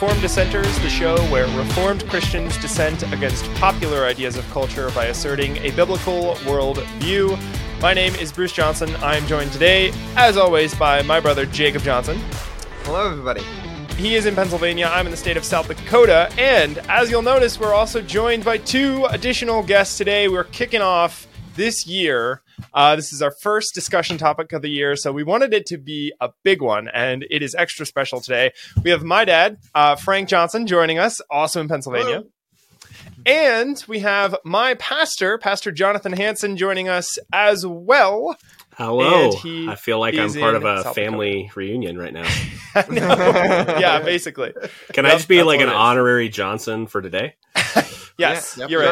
Reformed Dissenters, the show where Reformed Christians dissent against popular ideas of culture by asserting a biblical world view. My name is Bruce Johnson. I'm joined today, as always, by my brother Jacob Johnson. Hello, everybody. He is in Pennsylvania. I'm in the state of South Dakota. And as you'll notice, we're also joined by two additional guests today. We're kicking off this year. Uh, this is our first discussion topic of the year, so we wanted it to be a big one, and it is extra special today. We have my dad, uh, Frank Johnson, joining us, also in Pennsylvania. Hello. And we have my pastor, Pastor Johnathan Hansen, joining us as well. Hello. I feel like I'm part of a South family Dakota. reunion right now. yeah, basically. Can yep, I just be like an honorary Johnson for today? yes, yeah, yep, you're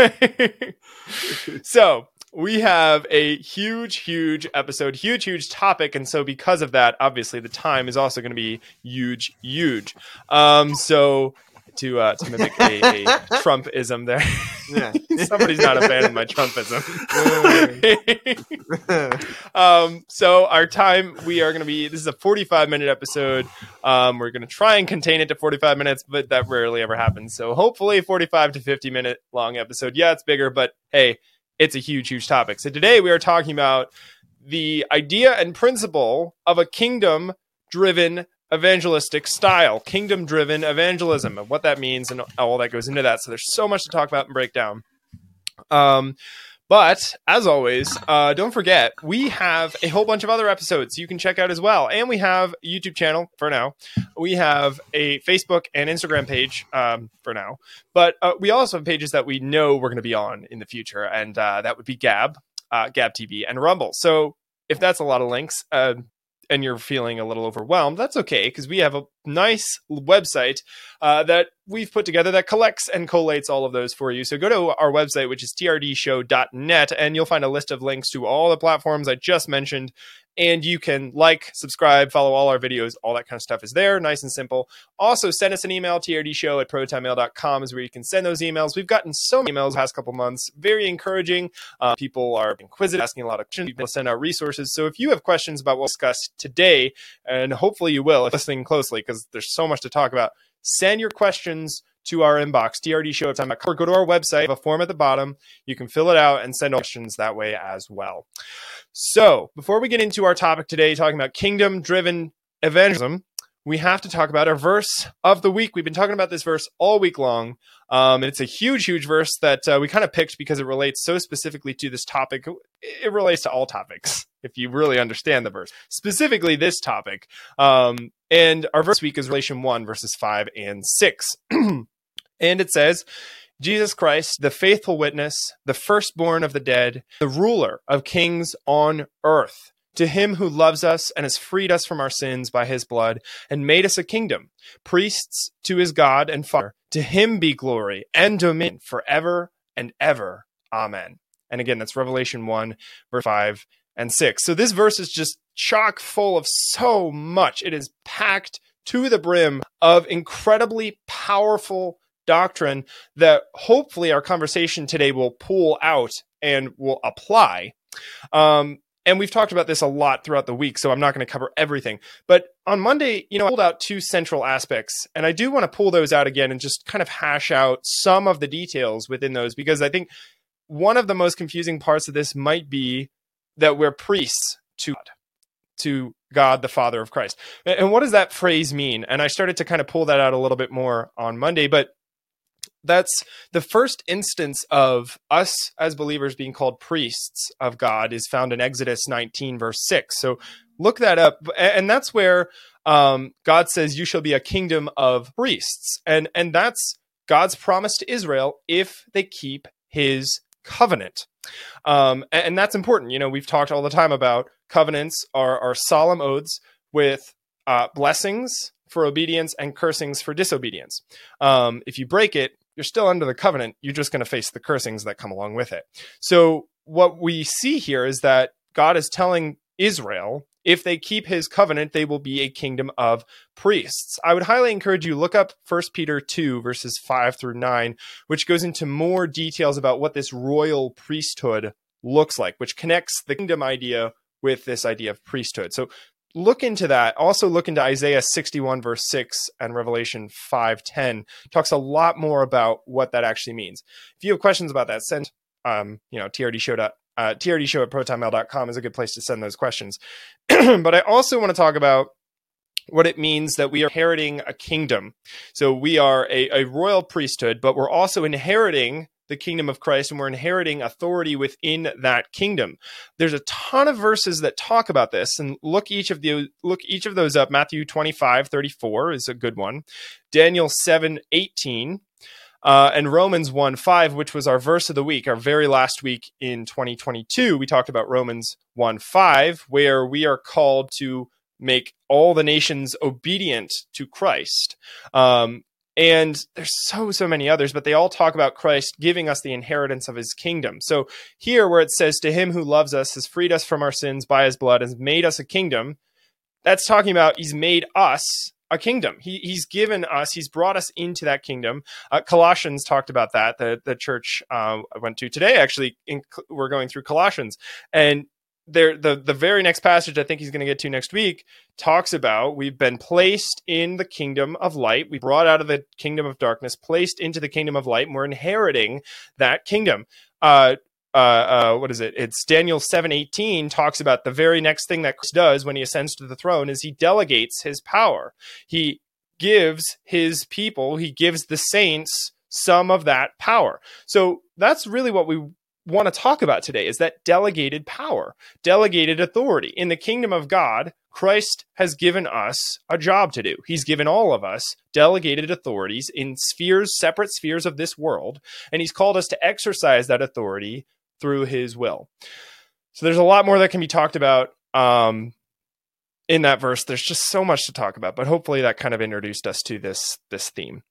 right. so we have a huge, huge episode, huge, huge topic, and so because of that, obviously the time is also going to be huge, huge. Um, so to uh, to mimic a, a Trumpism there. Yeah. Somebody's not a fan of my Trumpism. um, so our time we are going to be this is a 45 minute episode. Um, we're going to try and contain it to 45 minutes, but that rarely ever happens. So hopefully 45 to 50 minute long episode. Yeah, it's bigger, but hey, it's a huge, huge topic. So today we are talking about the idea and principle of a kingdom driven evangelistic style, kingdom driven evangelism, and what that means and all that goes into that. So there's so much to talk about and break down. Um, but as always, uh, don't forget we have a whole bunch of other episodes you can check out as well, and we have a YouTube channel for now. We have a Facebook and Instagram page um, for now, but uh, we also have pages that we know we're going to be on in the future, and uh, that would be Gab, uh, Gab TV, and Rumble. So if that's a lot of links, uh, and you're feeling a little overwhelmed, that's okay because we have a nice website uh, that we've put together that collects and collates all of those for you. So go to our website, which is trdshow.net, and you'll find a list of links to all the platforms I just mentioned and you can like, subscribe, follow all our videos. All that kind of stuff is there, nice and simple. Also, send us an email, trdshow at protonmail.com is where you can send those emails. We've gotten so many emails past couple months, very encouraging. Uh, people are inquisitive, asking a lot of questions. People send out resources. So if you have questions about what we'll discuss today, and hopefully you will, if listening closely, because there's so much to talk about, send your questions to our inbox, trdshow.com, or go to our website, a form at the bottom. You can fill it out and send questions that way as well. So, before we get into our topic today, talking about kingdom driven evangelism, we have to talk about our verse of the week. We've been talking about this verse all week long. Um, and it's a huge, huge verse that uh, we kind of picked because it relates so specifically to this topic. It relates to all topics, if you really understand the verse, specifically this topic. Um, and our verse week is Revelation 1, verses 5 and 6. and it says, Jesus Christ, the faithful witness, the firstborn of the dead, the ruler of kings on earth. To him who loves us and has freed us from our sins by his blood and made us a kingdom, priests to his God and Father. To him be glory and dominion forever and ever. Amen. And again, that's Revelation 1, verse 5 and 6. So this verse is just chock full of so much. It is packed to the brim of incredibly powerful doctrine that hopefully our conversation today will pull out and will apply. Um, and we've talked about this a lot throughout the week, so I'm not going to cover everything. But on Monday, you know, I pulled out two central aspects, and I do want to pull those out again and just kind of hash out some of the details within those because I think one of the most confusing parts of this might be that we're priests to God, to God, the Father of Christ. And what does that phrase mean? And I started to kind of pull that out a little bit more on Monday, but that's the first instance of us as believers being called priests of God is found in Exodus 19, verse 6. So look that up. And that's where um, God says, You shall be a kingdom of priests. And, and that's God's promise to Israel if they keep his covenant. Um, and, and that's important. You know, we've talked all the time about covenants are, are solemn oaths with uh, blessings for obedience and cursings for disobedience. Um, if you break it, you're still under the covenant. You're just going to face the cursings that come along with it. So, what we see here is that God is telling Israel if they keep his covenant, they will be a kingdom of priests. I would highly encourage you look up 1 Peter 2 verses 5 through 9, which goes into more details about what this royal priesthood looks like, which connects the kingdom idea with this idea of priesthood. So look into that. Also look into Isaiah 61 verse 6 and Revelation 5:10. Talks a lot more about what that actually means. If you have questions about that, send um, you know, TRD show uh, TRD show at protonmail.com is a good place to send those questions. but I also want to talk about what it means that we are inheriting a kingdom. So we are a, a royal priesthood, but we're also inheriting the kingdom of Christ and we're inheriting authority within that kingdom. There's a ton of verses that talk about this and look each of the look each of those up. Matthew 25, 34 is a good one. Daniel 7, 18. Uh, and Romans 1 5, which was our verse of the week, our very last week in 2022, we talked about Romans 1 5, where we are called to make all the nations obedient to Christ. Um, and there's so so many others but they all talk about christ giving us the inheritance of his kingdom. So here where it says to him who loves us has freed us from our sins by his blood has made us a kingdom that's talking about he's made us a kingdom. He, he's given us he's brought us into that kingdom. Uh, colossians talked about that the, the church uh, i went to today actually in, we're going through colossians. And there the the very next passage I think he's going to get to next week talks about we've been placed in the kingdom of light. We brought out of the kingdom of darkness, placed into the kingdom of light, and we're inheriting that kingdom. Uh, uh, uh, what is it? It's Daniel seven eighteen talks about the very next thing that Christ does when he ascends to the throne is he delegates his power. He gives his people, he gives the saints some of that power. So that's really what we want to talk about today is that delegated power, delegated authority. In the kingdom of God, Christ has given us a job to do. He's given all of us delegated authorities in spheres, separate spheres of this world, and he's called us to exercise that authority through his will. So there's a lot more that can be talked about um, in that verse. There's just so much to talk about, but hopefully that kind of introduced us to this this theme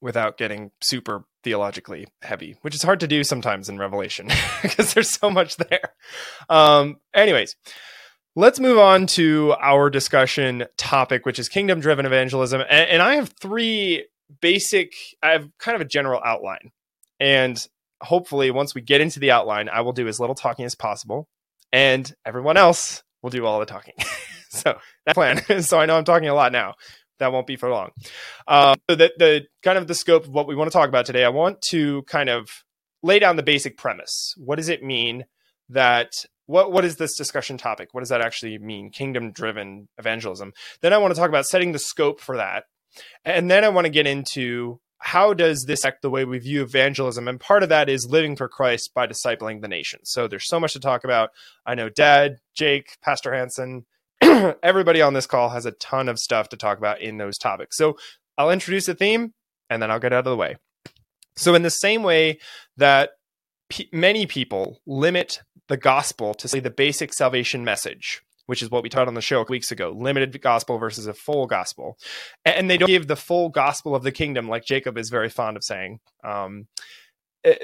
without getting super theologically heavy, which is hard to do sometimes in Revelation because there's so much there. Um, anyways, let's move on to our discussion topic, which is kingdom driven evangelism. And, and, I have three basic, I have kind of a general outline. And hopefully, once we get into the outline, I will do as little talking as possible. And everyone else will do all the talking. so that plan. so I know I'm talking a lot now that won't be for long. Um, so the, the kind of the scope of what we want to talk about today, I want to kind of lay down the basic premise. What does it mean that what what is this discussion topic? What does that actually mean? Kingdom driven evangelism. Then I want to talk about setting the scope for that, and then I want to get into how does this affect the way we view evangelism? And part of that is living for Christ by discipling the nation. So there's so much to talk about. I know Dad, Jake, Pastor Hansen, everybody on this call has a ton of stuff to talk about in those topics. So I'll introduce the theme and then I'll get out of the way. So, in the same way that p- many people limit the gospel to say the basic salvation message, which is what we taught on the show weeks ago limited gospel versus a full gospel. And they don't give the full gospel of the kingdom, like Jacob is very fond of saying. Um,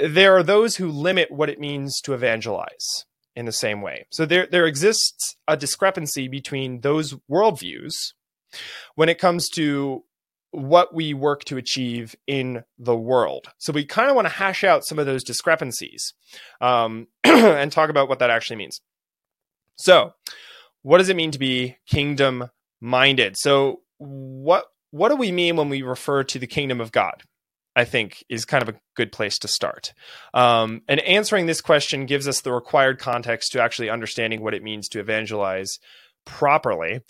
there are those who limit what it means to evangelize in the same way. So there there exists a discrepancy between those worldviews when it comes to what we work to achieve in the world. So we kind of want to hash out some of those discrepancies um, and talk about what that actually means. So, what does it mean to be kingdom minded? So, what what do we mean when we refer to the kingdom of God? I think is kind of a good place to start. Um, and answering this question gives us the required context to actually understanding what it means to evangelize properly.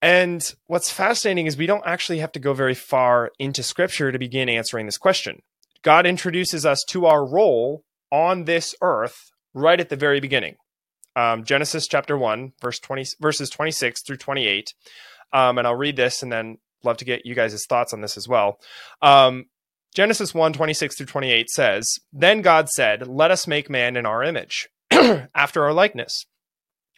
And what's fascinating is we don't actually have to go very far into scripture to begin answering this question. God introduces us to our role on this earth right at the very beginning. Um, Genesis chapter 1, verse 20, verses 26 through 28. Um, and I'll read this and then love to get you guys' thoughts on this as well. Um, Genesis 1 26 through 28 says, Then God said, Let us make man in our image, after our likeness,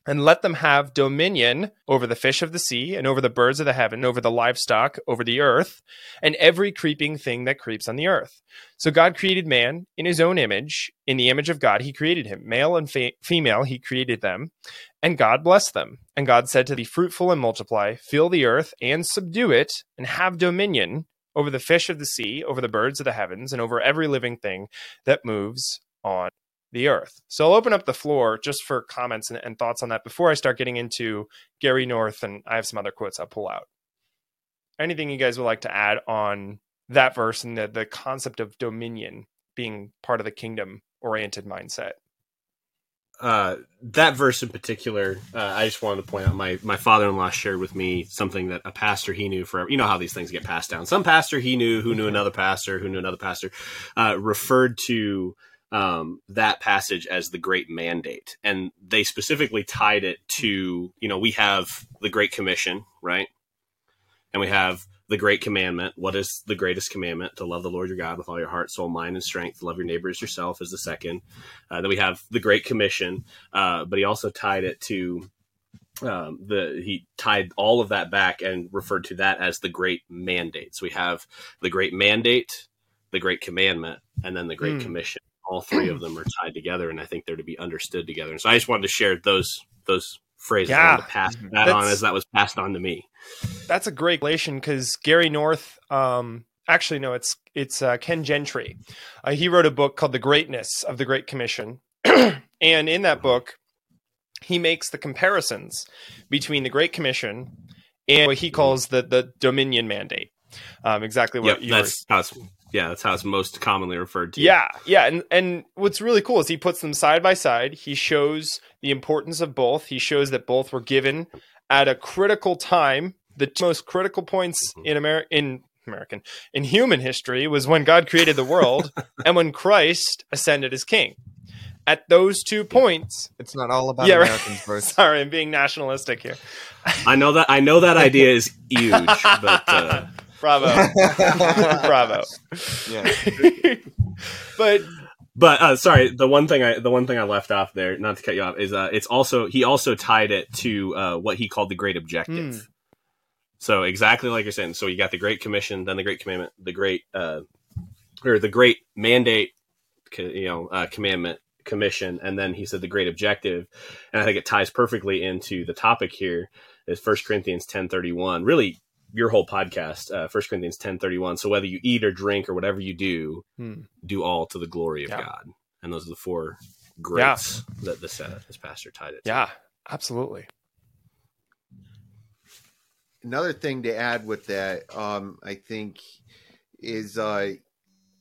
and let them have dominion over the fish of the sea, and over the birds of the heaven, over the livestock, over the earth, and every creeping thing that creeps on the earth. So God created man in his own image. In the image of God, he created him. Male and fa- female, he created them. And God blessed them. And God said to be fruitful and multiply, fill the earth and subdue it, and have dominion over the fish of the sea, over the birds of the heavens, and over every living thing that moves on the earth. So I'll open up the floor just for comments and, and, thoughts on that before I start getting into Gary North, and I have some other quotes I'll pull out. Anything you guys would like to add on that verse and the, the concept of dominion being part of the kingdom oriented mindset? Uh, that verse in particular, uh, I just wanted to point out my, my father in law shared with me something that a pastor he knew forever. You know how these things get passed down. Some pastor he knew who knew another pastor who knew another pastor uh, referred to um, that passage as the great mandate. And they specifically tied it to, you know, we have the Great Commission, right? And we have the Great Commandment. What is the greatest commandment? To love the Lord your God with all your heart, soul, mind, and strength. Love your neighbor as yourself is the second. Uh, then we have the Great Commission, uh, but he also tied it to um, the he tied all of that back and referred to that as the great mandate. So we have the great mandate, the great commandment, and then the great mm. commission all three of them are tied together, and I think they're to be understood together. And so I just wanted to share those those phrases yeah. to pass that that's, on as that was passed on to me. That's a great relation because Gary North, um, actually no, it's it's uh, Ken Gentry. Uh, he wrote a book called The Greatness of the Great Commission, and in that book, he makes the comparisons between the Great Commission and what he calls the the Dominion Mandate. Um, exactly what yep, you that's were, yeah, that's how it's most commonly referred to. Yeah, yeah, and and what's really cool is he puts them side by side. He shows the importance of both. He shows that both were given at a critical time. The most critical points mm-hmm. in America in American in human history was when God created the world and when Christ ascended as king. At those two points, it's not all about yeah, Americans. Right. Sorry, I'm being nationalistic here. I know that I know that idea is huge, but uh, Bravo. Bravo. Yeah. but but uh, sorry, the one thing I the one thing I left off there, not to cut you off, is uh, it's also he also tied it to uh, what he called the great objective. Mm. So exactly like you're saying. So you got the Great Commission, then the Great Commandment, the Great uh, or the Great Mandate, you know, uh, commandment, commission, and then he said the Great Objective, and I think it ties perfectly into the topic here. Is First Corinthians ten thirty one really your whole podcast, uh, 1 Corinthians ten thirty one. So whether you eat or drink or whatever you do, hmm. do all to the glory of yeah. God. And those are the four greats yeah. that this, uh, this pastor tied it to. Yeah, absolutely. Another thing to add with that, um, I think, is uh,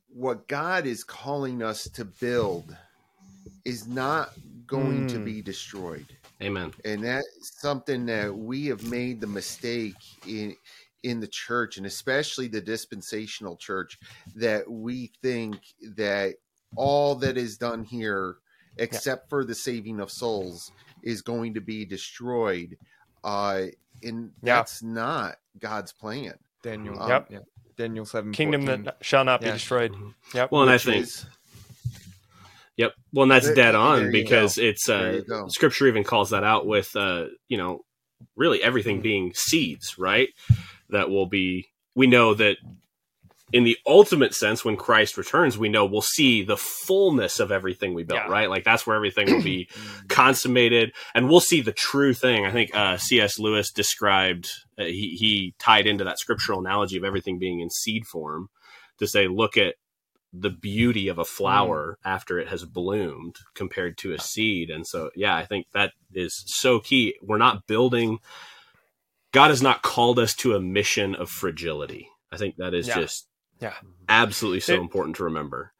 what God is calling us to build is not going mm. to hmm. be destroyed. Amen. And that's something that we have made the mistake in in the church and especially the dispensational church that we think that all that is done here except yeah. for the saving of souls is going to be destroyed uh and yeah. that's not god's plan daniel um, yep. yeah. daniel 7 kingdom 14. that shall not be destroyed mm-hmm. yep well and Which i think is, Yep. Well, and that's dead on because go. it's uh, scripture even calls that out with uh, you know really everything being seeds, right? That will be. We know that in the ultimate sense, when Christ returns, we know we'll see the fullness of everything we built, yeah. right? Like that's where everything will be consummated, and we'll see the true thing. I think uh, C.S. Lewis described uh, he he tied into that scriptural analogy of everything being in seed form to say, look at the beauty of a flower mm. after it has bloomed compared to a seed. And so, yeah, I think that is so key. We're not building, God has not called us to a mission of fragility. I think that is yeah. just yeah, absolutely so there, important to remember.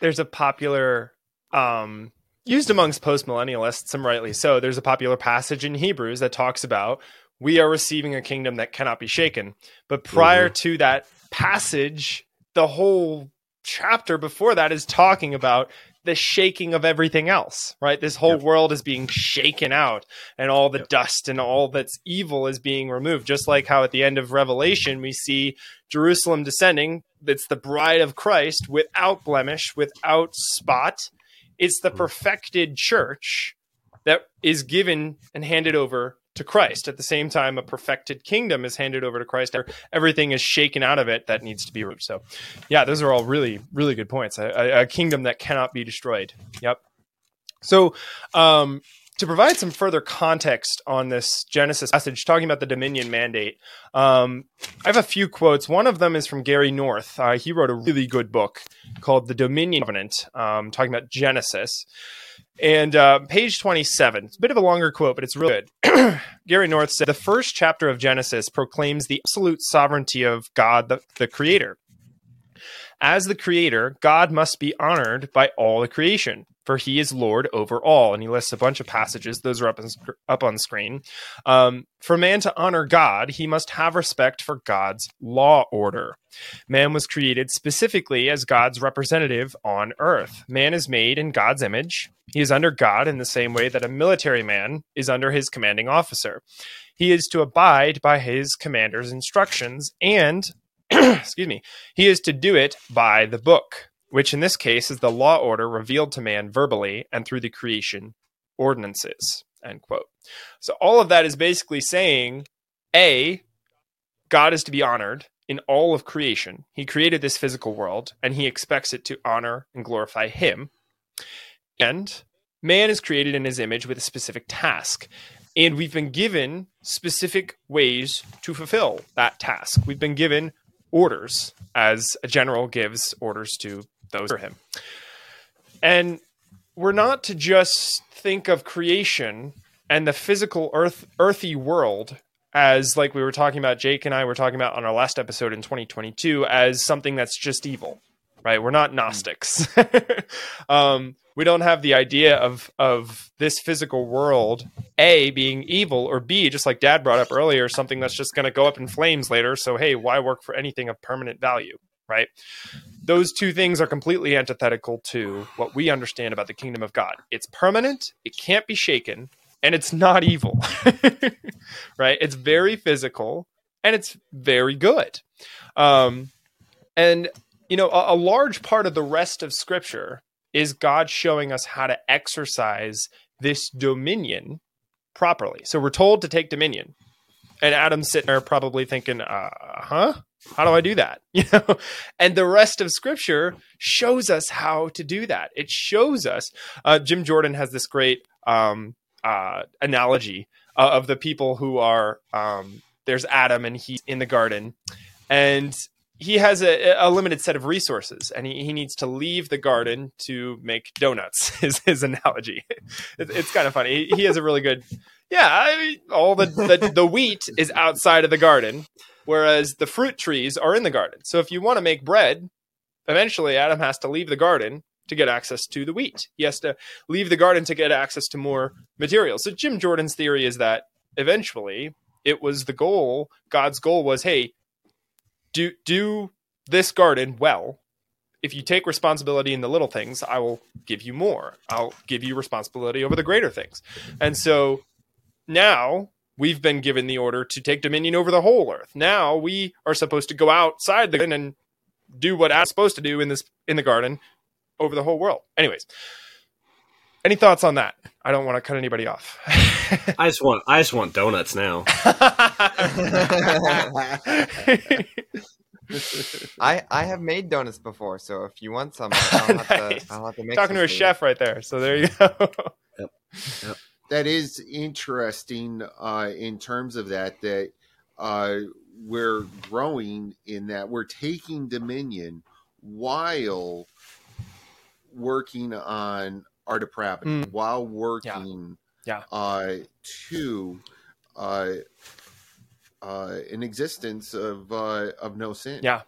There's a popular, um, used amongst postmillennialists, some rightly so. There's a popular passage in Hebrews that talks about we are receiving a kingdom that cannot be shaken. But prior mm-hmm. to that passage, the whole chapter before that is talking about the shaking of everything else, right? This whole yep. world is being shaken out and all the yep. dust and all that's evil is being removed. Just like how at the end of Revelation, we see Jerusalem descending. It's the bride of Christ without blemish, without spot. It's the hmm. perfected church that is given and handed over to Christ. At the same time, a perfected kingdom is handed over to Christ. Everything is shaken out of it that needs to be removed. So, yeah, those are all really, really good points. A, a, kingdom that cannot be destroyed. Yep. So, um, to provide some further context on this Genesis passage, talking about the Dominion mandate, um, I have a few quotes. One of them is from Gary North. Uh, he wrote a really good book called The Dominion Covenant, um, talking about Genesis. And uh, page 27, it's a bit of a longer quote, but it's real good. Gary North said The first chapter of Genesis proclaims the absolute sovereignty of God, the, the creator. As the creator, God must be honored by all the creation, for he is Lord over all. And he lists a bunch of passages. Those are up on, up on screen. Um, for man to honor God, he must have respect for God's law order. Man was created specifically as God's representative on earth. Man is made in God's image. He is under God in the same way that a military man is under his commanding officer. He is to abide by his commander's instructions and excuse me, he is to do it by the book, which in this case is the law order revealed to man verbally and through the creation ordinances. End quote. So all of that is basically saying, A, God is to be honored in all of creation. He created this physical world and he expects it to honor and glorify him. And man is created in his image with a specific task. And we've been given specific ways to fulfill that task. We've been given orders as a general gives orders to those for him. And we're not to just think of creation and the physical earth earthy world as like we were talking about Jake and I were talking about on our last episode in 2022 as something that's just evil. Right? We're not gnostics. um, we don't have the idea of of this physical world a being evil or b just like dad brought up earlier something that's just going to go up in flames later so hey why work for anything of permanent value right? Those two things are completely antithetical to what we understand about the kingdom of god. It's permanent it can't be shaken and it's not evil right? It's very physical and it's very good. Um and you know a, a large part of the rest of scripture is God showing us how to exercise this dominion properly. So we're told to take dominion. And Adam's sitting there probably thinking, uh, huh? How do I do that? You know, and the rest of scripture shows us how to do that. It shows us. Uh, Jim Jordan has this great um, uh, analogy uh, of the people who are um, there's Adam and he's in the garden, and he has a, a, limited set of resources and he, he needs to leave the garden to make donuts is his analogy. It, it's kind of funny. He, he, has a really good yeah I mean, all the, the the wheat is outside of the garden whereas the fruit trees are in the garden. So if you want to make bread eventually adam has to leave the garden to get access to the wheat. He has to leave the garden to get access to more material so jim jordan's theory is that eventually it was the goal god's goal was hey do do this garden well. If you take responsibility in the little things i will give you more. I'll give you responsibility over the greater things. And so now we've been given the order to take dominion over the whole earth. Now we are supposed to go outside the garden and do what i'm supposed to do in this in the garden over the whole world. Anyways any thoughts on that i don't want to cut anybody off i just want i just want donuts now I I have made donuts before, so if you want some, I'll have, nice. to, I'll have to make. Talking to a chef right there, so there you go. Yep. Yep. That is interesting uh, in terms of that. That uh, we're growing in that we're taking dominion while working on our depravity, mm. while working, yeah, yeah. Uh, to uh, uh, an existence of uh, of no sin. Yeah.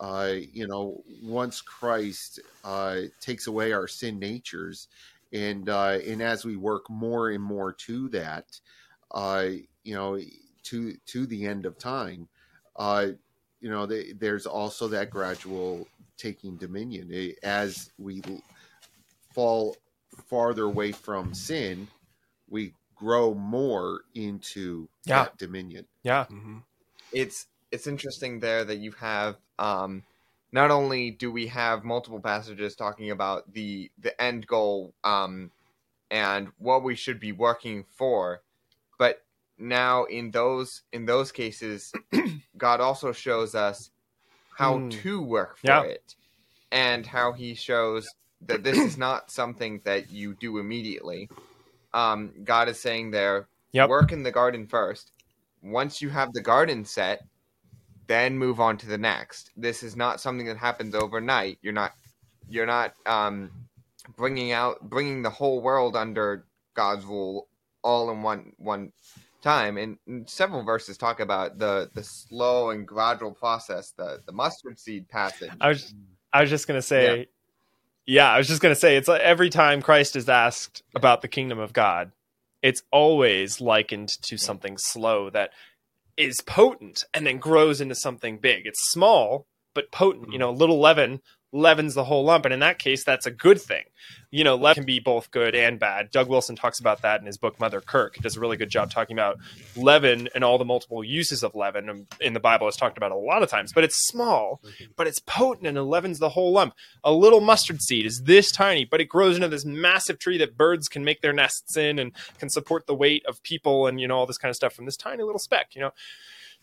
Uh, you know, once Christ uh, takes away our sin natures, and uh, and as we work more and more to that, uh, you know, to to the end of time, uh, you know, they, there's also that gradual taking dominion as we fall farther away from sin. We grow more into yeah. that dominion. Yeah. Mm-hmm. It's it's interesting there that you have um, not only do we have multiple passages talking about the the end goal um, and what we should be working for, but now in those in those cases, God also shows us how mm. to work for yeah. it, and how He shows that this is not something that you do immediately, um, God is saying there, Yep. work in the garden first. Once you have the garden set, then move on to the next. This is not something that happens overnight. You're not, you're not um, bringing out, bringing the whole world under God's rule all in one one time. And, and several verses talk about the the slow and gradual process, the the mustard seed passage. I was I was just gonna say, yeah. I was just gonna say it's like every time Christ is asked about the kingdom of God, it's always likened to something slow that is potent and then grows into something big. It's small but potent. You mm-hmm. know, little leaven leavens the whole lump, and in that case, that's a good thing. You know, leaven can be both good and bad. Doug Wilson talks about that in his book Mother Kirk. Does a really good job talking about leaven and all the multiple uses of leaven um, in the Bible. It's talked about a lot of times, but it's small, but it's potent and it leavens the whole lump. A little mustard seed is this tiny, but it grows into this massive tree that birds can make their nests in and can support the weight of people and you know all this kind of stuff from this tiny little speck. You know,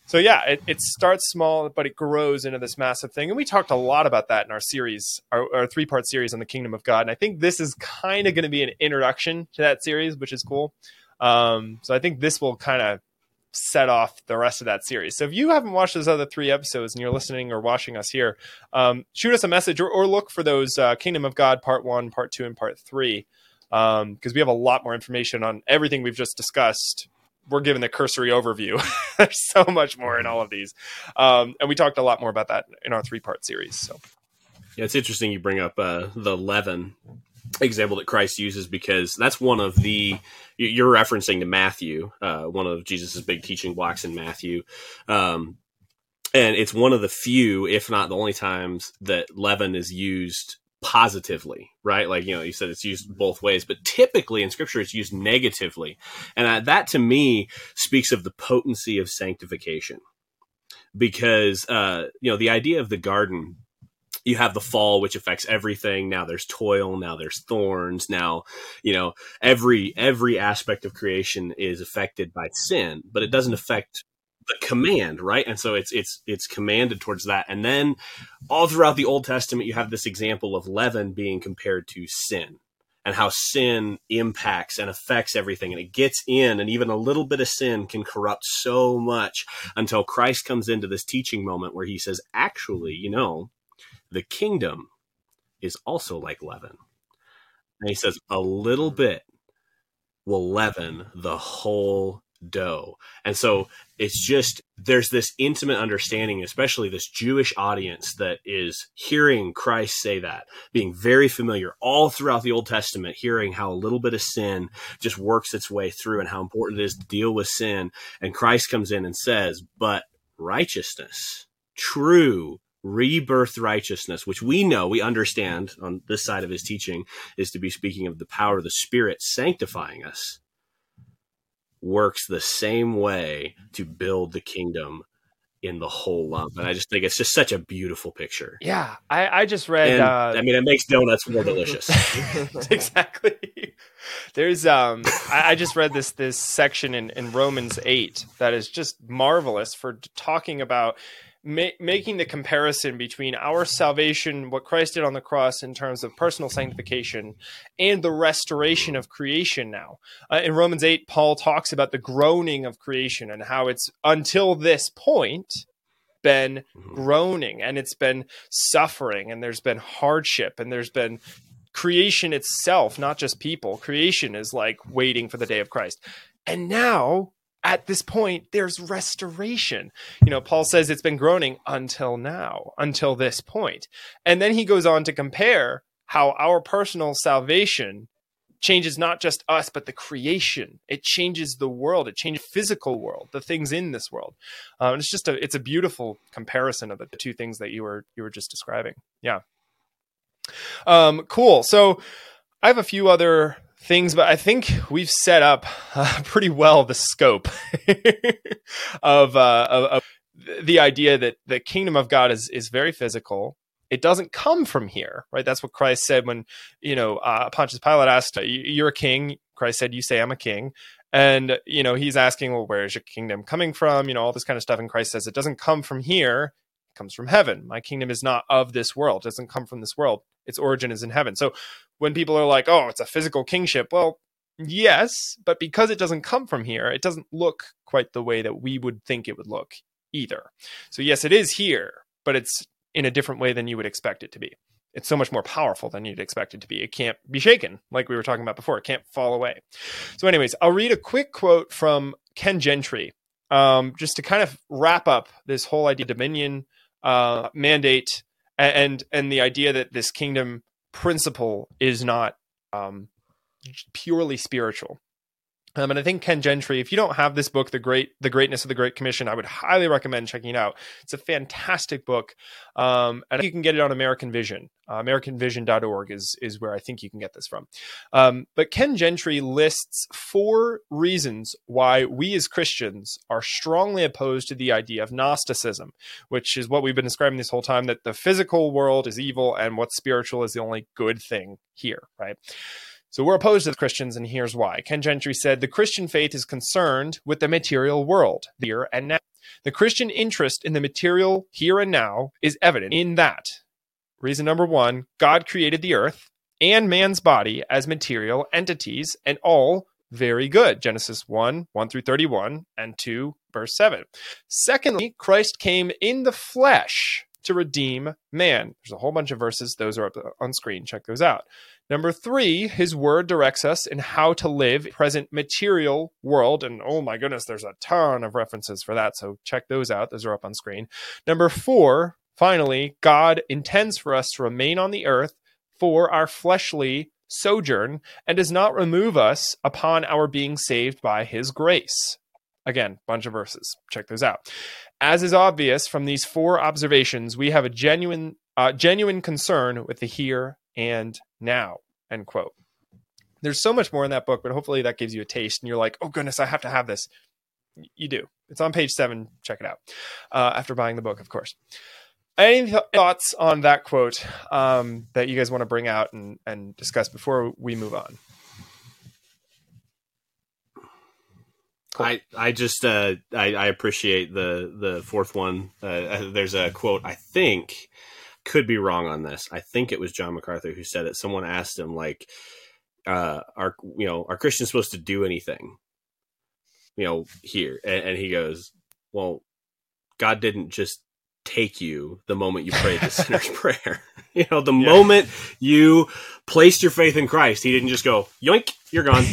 so yeah, it, it starts small, but it grows into this massive thing. And we talked a lot about that in our series, our, our three part series on the kingdom of God. And I think this is kind of going to be an introduction to that series, which is cool. Um, so I think this will kind of set off the rest of that series. So if you haven't watched those other three episodes and you're listening or watching us here, um, shoot us a message or, or look for those uh, Kingdom of God part one, part two, and part three. Because um, we have a lot more information on everything we've just discussed we're given the cursory overview. There's so much more in all of these, um, and we talked a lot more about that in our three part series. So, yeah, it's interesting you bring up uh, the leaven example that Christ uses because that's one of the you're referencing to Matthew, uh, one of Jesus's big teaching blocks in Matthew. Um, and it's one of the few, if not the only times that leaven is used positively, right? Like, you know, you said it's used both ways, but typically in scripture it's used negatively. And uh, that to me speaks of the potency of sanctification. Because, uh, you know, the idea of the garden, you have the fall, which affects everything. Now there's toil. Now there's thorns. Now, you know, every, every aspect of creation is affected by sin, but it doesn't affect the command, right? And so it's it's it's commanded towards that. And then all throughout the Old Testament, you have this example of leaven being compared to sin and how sin impacts and affects everything and it gets in and even a little bit of sin can corrupt so much until Christ comes into this teaching moment where he says actually you know the kingdom is also like leaven and he says a little bit will leaven the whole dough. And so it's just there's this intimate understanding, especially this Jewish audience that is hearing Christ say that, being very familiar all throughout the Old Testament, hearing how a little bit of sin just works its way through and how important it is to deal with sin. And Christ comes in and says, but righteousness, true rebirth righteousness, which we know, we understand on this side of his teaching, is to be speaking of the power of the Spirit sanctifying us works the same way to build the kingdom in the whole lump. And I just think it's just such a beautiful picture. Yeah. I, I just read And, uh, I mean, it makes donuts more delicious. exactly. There's um I, I just read this this section in, in Romans eight that is just marvelous for talking about ma- making the comparison between our salvation, what Christ did on the cross in terms of personal sanctification, and the restoration of creation. Now, uh, in Romans eight, Paul talks about the groaning of creation and how it's until this point been Mhm. groaning and it's been suffering and there's been hardship and there's been creation itself, not just people. Creation is like waiting for the day of Christ. And now, at this point, there's restoration. You know, Paul says it's been groaning until now, until this. And then he goes on to compare how our personal salvation changes not just us but the creation. It changes the world. It changes physical world the things in this world. Um, it's just a it's a beautiful comparison of the two things that you were you were just describing. Yeah. Um cool. So i have a few other things but i think we've set up uh, pretty well the scope of, uh, of of the idea that the kingdom of god is is very physical. It doesn't come from here right? That's what christ said when you know uh, pontius pilate asked "You- you're a king? Christ said you say i'm a king. And you know he's asking well where is your kingdom coming from? You know all this kind of stuff. And christ says it doesn't come from here comes from heaven my kingdom is not of this world it doesn't come from this world its origin is in heaven so when people are like oh it's a physical kingship well Yes, but because it doesn't come from here, it doesn't look quite the way that we would think it would look either. So, yes, it is here, but it's in a different way than you would expect it to be. It's so much more powerful than you'd expect it to be. It can't be shaken, like we were talking about before. It can't fall away. So, anyways, I'll read a quick quote from Ken Gentry um, just to kind of wrap up this whole idea of dominion uh, mandate and and the idea that this kingdom principle is not um, purely spiritual. Um, and I think Ken Gentry, if you don't have this book, the great, the greatness of the Great Commission, I would highly recommend checking it out. It's a fantastic book, um, and you can get it on American Vision. Uh, AmericanVision.org is is where I think you can get this from. Um, but Ken Gentry lists four reasons why we as Christians are strongly opposed to the idea of Gnosticism, which is what we've been describing this whole time: that the physical world is evil and what's spiritual is the only good thing here, right? So we're opposed to the Christians, and here's why. Ken Gentry said the Christian faith is concerned with the material world, here and now. The Christian interest in the material here and now is evident in that. Reason number one God created the earth and man's body as material entities, and all very good. Genesis 1 1 through 31 and 2 verse 7. Secondly, Christ came in the flesh to redeem man. There's a whole bunch of verses, those are up on screen. Check those out. Number three, his word directs us in how to live present material world. And oh my goodness, there's a ton of references for that. So check those out. Those are up on screen. Number four, finally, God intends for us to remain on the earth for our fleshly sojourn and does not remove us upon our being saved by his grace. Again, bunch of verses. Check those out. As is obvious from these four observations, we have a genuine uh, genuine concern with the here and now end quote. There's so much more in that book but hopefully that gives you a taste and you're like oh goodness i have to have this. You do. It's on page seven. Check it out uh, after buying the book of course. Any thoughts on that quote um, that you guys want to bring out and, and discuss before we move on? Cool. I I just uh, I, I appreciate the the fourth one. Uh, there's a quote I think could be wrong on this. I think it was John MacArthur who said it. Someone asked him like, uh, "Are you know are Christians supposed to do anything?" You know, here, and, and he goes, "Well, God didn't just take you the moment you prayed the sinner's prayer. you know, the yeah. moment you placed your faith in Christ, he didn't just go, yoink, you're gone.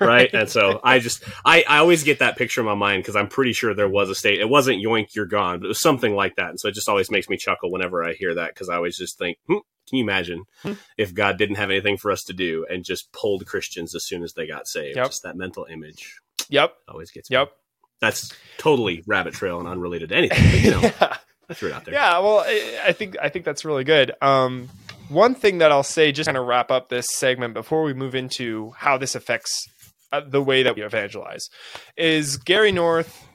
right. And so I just, I, I always get that picture in my mind because I'm pretty sure there was a state. It wasn't yoink, you're gone, but it was something like that. And so it just always makes me chuckle whenever I hear that because I always just think, hmm, can you imagine hmm. if God didn't have anything for us to do and just pulled Christians as soon as they got saved? Yep. Just that mental image. Yep. Always gets me. Yep. That's totally rabbit trail and unrelated to anything. But, you know. yeah. Threw it out there. Yeah, well, I think I think that's really good. Um, one thing that I'll say, just kind of wrap up this segment before we move into how this affects uh, the way that we evangelize, is Gary North,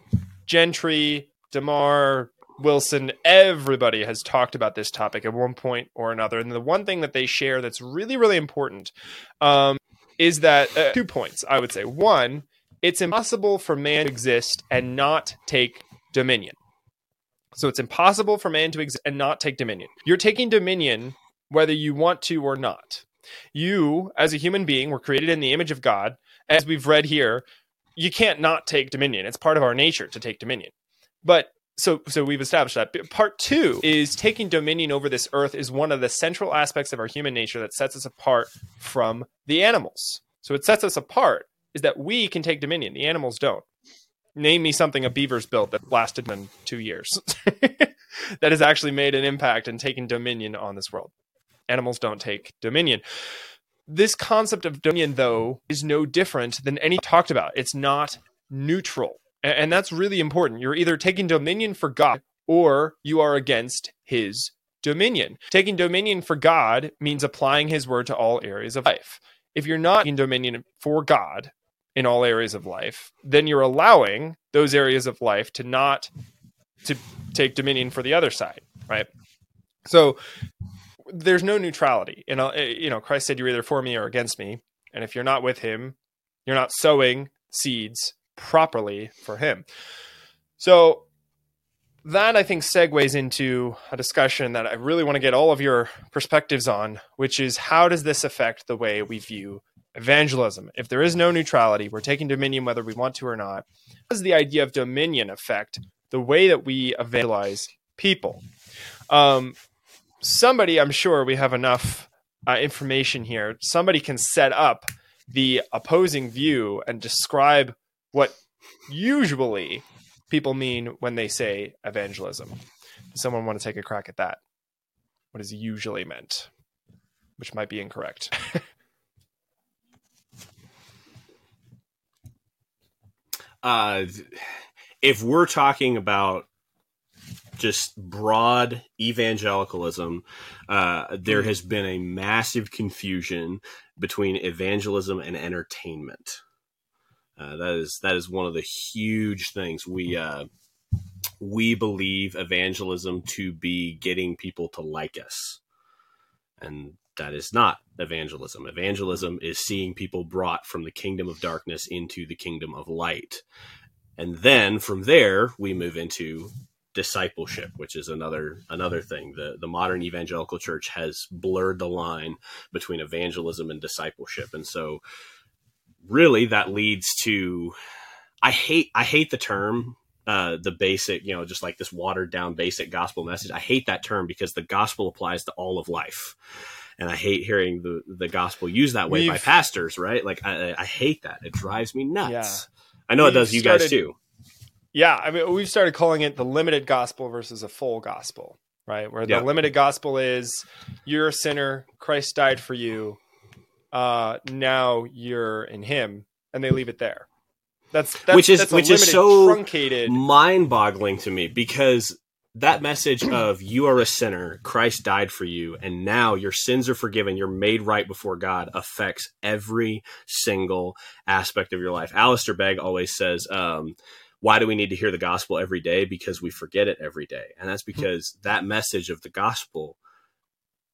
Gentry, DeMar, Wilson, everybody has talked about this topic at one point or another. And the one thing that they share that's really, really important um, is that uh, two points, I would say. One, it's impossible for man to exist and not take dominion. So it's impossible for man to exist and not take dominion. You're taking dominion whether you want to or not. You, as a human being, were created in the image of God. As we've read here, you can't not take dominion. It's part of our nature to take dominion. But so so we've established that. Part two is taking dominion over this earth is one of the central aspects of our human nature that sets us apart from the animals. So it sets us apart is that we can take dominion. The animals don't name me something a beaver's built that lasted than two years. That has actually made an impact and taken dominion on this world. Animals don't take dominion. This concept of dominion though is no different than any talked about. It's not neutral. And that's really important. You're either taking dominion for god or you are against his dominion. Taking dominion for god means applying his word to all areas of life. If you're not in dominion for god in all areas of life, then you're allowing those areas of life to not to take dominion for the other side, right? So there's no neutrality. And uh, eh, you know, Christ said you're either for me or against me, and if you're not with him, you're not sowing seeds properly for him. So that I think segues into a discussion that I really want to get all of your perspectives on, which is how does this affect the way we view evangelism. If there is no neutrality, we're taking dominion whether we want to or not. How does the idea of dominion affect the way that we evangelize people? Um, somebody, I'm sure we have enough uh, information here. Somebody can set up the opposing view and describe what usually people mean when they say evangelism. Does someone want to take a crack at that? What is usually meant? Which might be incorrect. uh, if we're talking about just broad evangelicalism, uh, there has been a massive confusion between evangelism and entertainment. Uh, that is that is one of the huge things. We uh, we believe evangelism to be getting people to like us, and that is not evangelism. Evangelism is seeing people brought from the kingdom of darkness into the kingdom of light. And then from there, we move into discipleship, which is another another thing. The the modern evangelical church has blurred the line between evangelism and discipleship. And so really that leads to I hate I hate the term uh, the basic, you know, just like this watered down basic gospel message. I hate that term because the gospel applies to all of life and I hate hearing the the gospel used that way We've, by pastors, right? Like I, I hate that. It drives me nuts. Yeah. I know We've it does you started, guys too. Yeah, I mean we've started calling it the limited gospel versus a full gospel, right? Where the yep. limited gospel is you're a sinner, Christ died for you. Uh now you're in him and they leave it there. That's, that's which is which is so truncated mind-boggling to me because that message of you are a sinner, Christ died for you, and now your sins are forgiven, you're made right before God affects every single aspect of your life. Alistair Begg always says, um, why do we need to hear the gospel every day? Because we forget it every day. And that's because that message of the gospel,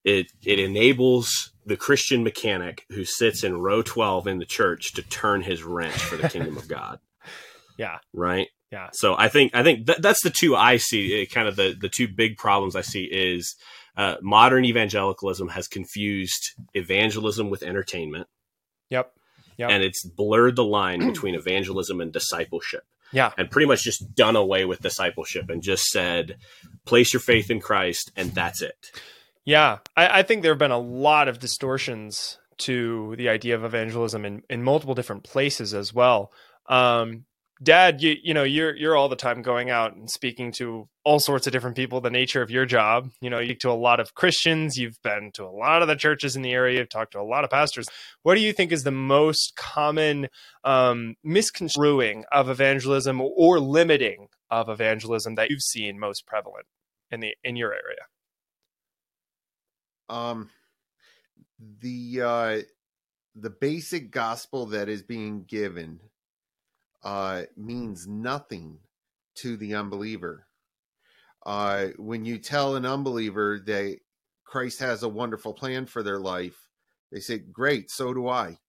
it it enables the Christian mechanic who sits in row 12 in the church to turn his wrench for the kingdom of God. Yeah. Right? Yeah. So I think I think th- that's the two I see. Eh, kind of the the two big problems I see is uh, modern evangelicalism has confused evangelism with entertainment. Yep. Yep. And it's blurred the line between evangelism and discipleship. Yeah. And pretty much just done away with discipleship and just said, place your faith in Christ and that's it. Yeah. I, I think there have been a lot of distortions to the idea of evangelism in, in multiple different places as well. Um, dad you you know you're you're all the time going out and speaking to all sorts of different people the nature of your job. You know you to a lot of christians. You've been to a lot of the churches in the area. You've talked to a lot of pastors. What do you think is the most common um, misconstruing of evangelism or limiting of evangelism that you've seen most prevalent in the in your area? Um the uh the basic gospel that is being given uh, means nothing to the unbeliever. Uh, when you tell an unbeliever that Christ has a wonderful plan for their life, they say, "Great, so do I."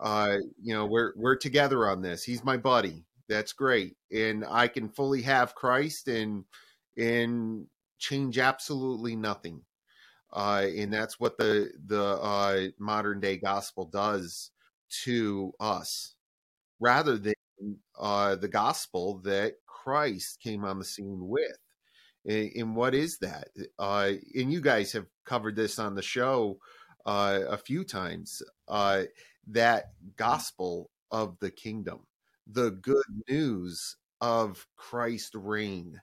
Uh, you know, we're we're together on this. He's my buddy. That's great, and I can fully have Christ and and change absolutely nothing. Uh, and that's what the the uh, modern day gospel does to us, rather than uh, the gospel that Christ came on the scene with. And, and what is that? Uh, and you guys have covered this on the show uh, a few times. Uh, that gospel of the kingdom, the good news of Christ reign,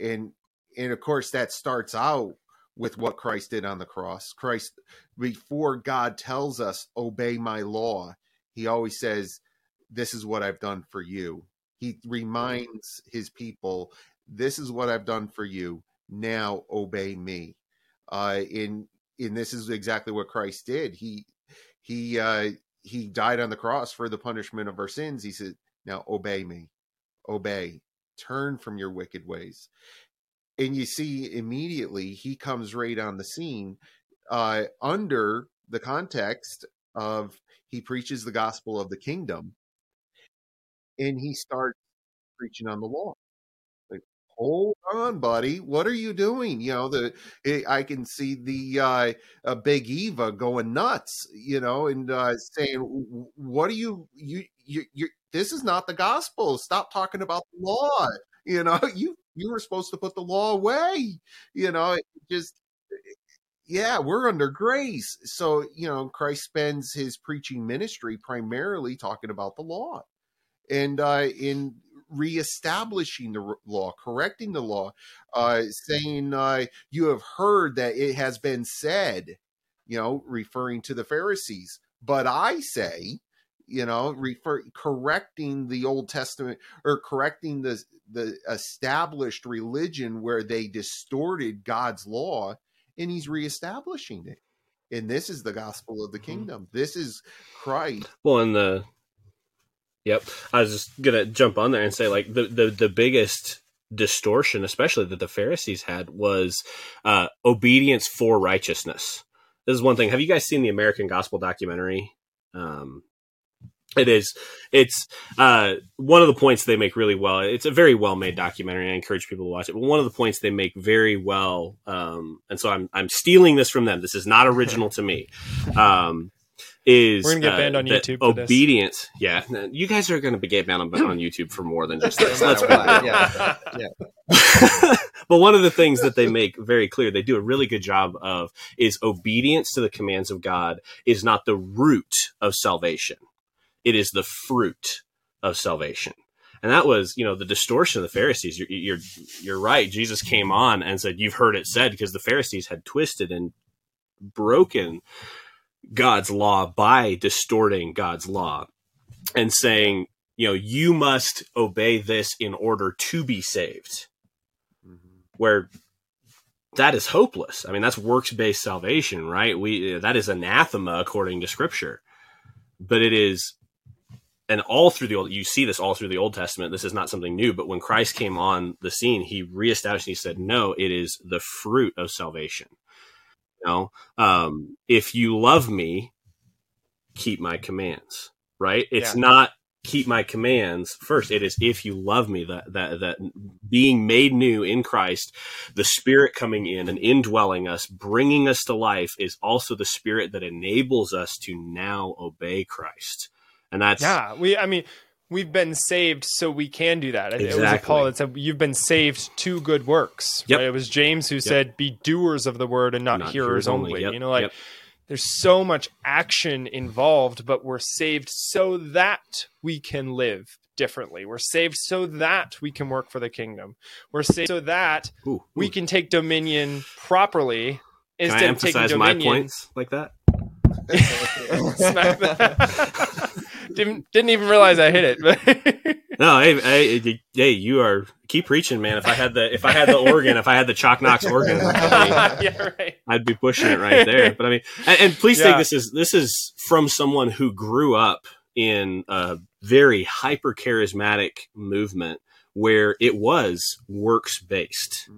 and and of course that starts out with what Christ did on the cross. Christ, before God tells us, obey my law, he always says, this is what I've done for you. He reminds his people, this is what I've done for you. Now obey me. Uh, in in this is exactly what Christ did. He he uh, he died on the cross for the punishment of our sins. He said, "Now obey me, obey, turn from your wicked ways." And you see, immediately he comes right on the scene uh, under the context of he preaches the gospel of the kingdom and he starts preaching on the law. Like, hold on, buddy. What are you doing? You know, the eh, I can see the uh, uh, Big Eva going nuts. You know, and uh, saying, "What are you? You you you? This is not the gospel. Stop talking about the law. You know, you you were supposed to put the law away. You know, it just." Yeah, we're under grace. So, you know, Christ spends his preaching ministry primarily talking about the law and uh, in reestablishing the law, correcting the law, uh, saying, uh, You have heard that it has been said, you know, referring to the Pharisees. But I say, you know, refer correcting the Old Testament or correcting the the established religion where they distorted God's law, and he's reestablishing it. And this is the gospel of the Mm-hmm. kingdom. This is Christ. Well, and the yep, I was just gonna jump on there and say like the the the biggest distortion, especially that the Pharisees had, was uh, obedience for righteousness. This is one thing. Have you guys seen the American Gospel documentary? Um, it is. It's uh, one of the points they make really well. It's a very well made documentary. I encourage people to watch it. But one of the points they make very well, um, and so I'm I'm stealing this from them. This is not original to me. Um, is We're gonna get uh, banned on YouTube for this. Obedience, yeah. You guys are going to be get banned on, on YouTube for more than just this. No Let's matter be what, real. yeah. but one of the things that they make very clear, they do a really good job of, is obedience to the commands of God is not the root of salvation. It is the fruit of salvation. And that was, you know, the distortion of the Pharisees. You're, you're, you're right. Jesus came on and said, "You've heard it said," because the Pharisees had twisted and broken God's law by distorting God's law and saying, you know, you must obey this in order to be saved mm-hmm. where that is hopeless. I mean, that's works based salvation, right? We that is anathema according to Scripture, but it is, and all through the old. You see this all through the Old Testament. This is not something new, but when Christ came on the scene, he reestablished. And he said, "No, it is the fruit of salvation." Know, um, if you love me, keep my commands. Right? It's Yeah. not keep my commands first it is if you love me that that that being made new in Christ the spirit coming in and indwelling us bringing us to life is also the spirit that enables us to now obey Christ and that's Yeah, we. I mean, we've been saved, so we can do that. It- It was Exactly. Paul that said, "You've been saved to good works." Yep. Right? It was James who said, "Be doers of the word and not, Not hearers, hearers only. only." Yep. You know, like Yep. there's so much action involved, but we're saved so that we can live differently. We're saved so that we can work for the kingdom. We're saved so that ooh, we can take dominion properly can instead I of taking emphasize my dominion. points like that. didn't didn't even realize I hit it. But no hey, hey hey you are keep preaching man if I had the if I had the organ if I had the chalk knox organ I'd be- yeah, right. I'd be pushing it right there. But I mean, and, and please Yeah. take this as this is from someone who grew up in a very hyper charismatic movement where it was works based.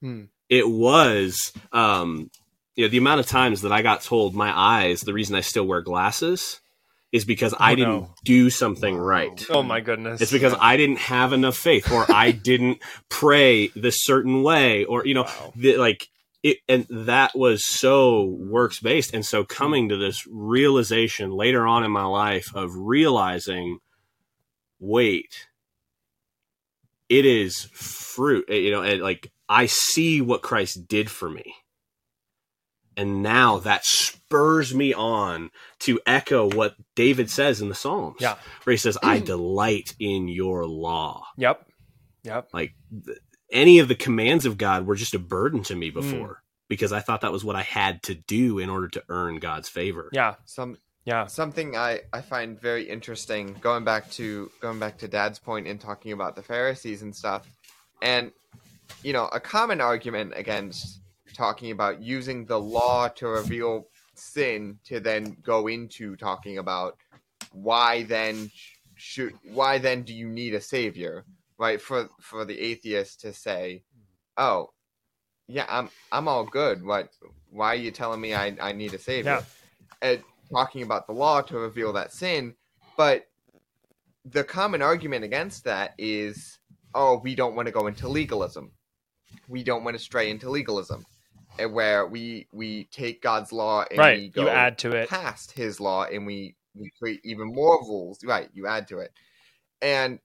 Hmm. It was, um, you know, the amount of times that I got told my eyes, the reason I still wear glasses is because I Oh, didn't no. do something Wow. right. Oh my goodness. It's because I didn't have enough faith, or I didn't pray this certain way, or you know, Wow. the, like it, and that was so works based. And so coming to this realization later on in my life of realizing, wait, it is fruit. eh, You know, and like I see what Christ did for me. And now that spurs me on to echo what David says in the Psalms Yeah. where he says, I delight in your law. Yep. Yep. Like th- any of the commands of God were just a burden to me mm. before because I thought that was what I had to do in order to earn God's favor. Yeah. Some Yeah. something I, I find very interesting going back to going back to dad's point in talking about the pharisees and stuff and you know a common argument against talking about using the law to reveal sin to then go into talking about why then should why then do you need a savior right? For for the atheist to say oh yeah i'm i'm all good. What why are you telling me i, I need a savior? And talking about the law to reveal that sin but the common argument against that is oh, we don't want to go into legalism. We don't want to stray into legalism, where we we take God's law and we go You add to it. past His law and we we create even more rules. Right, you add to it, and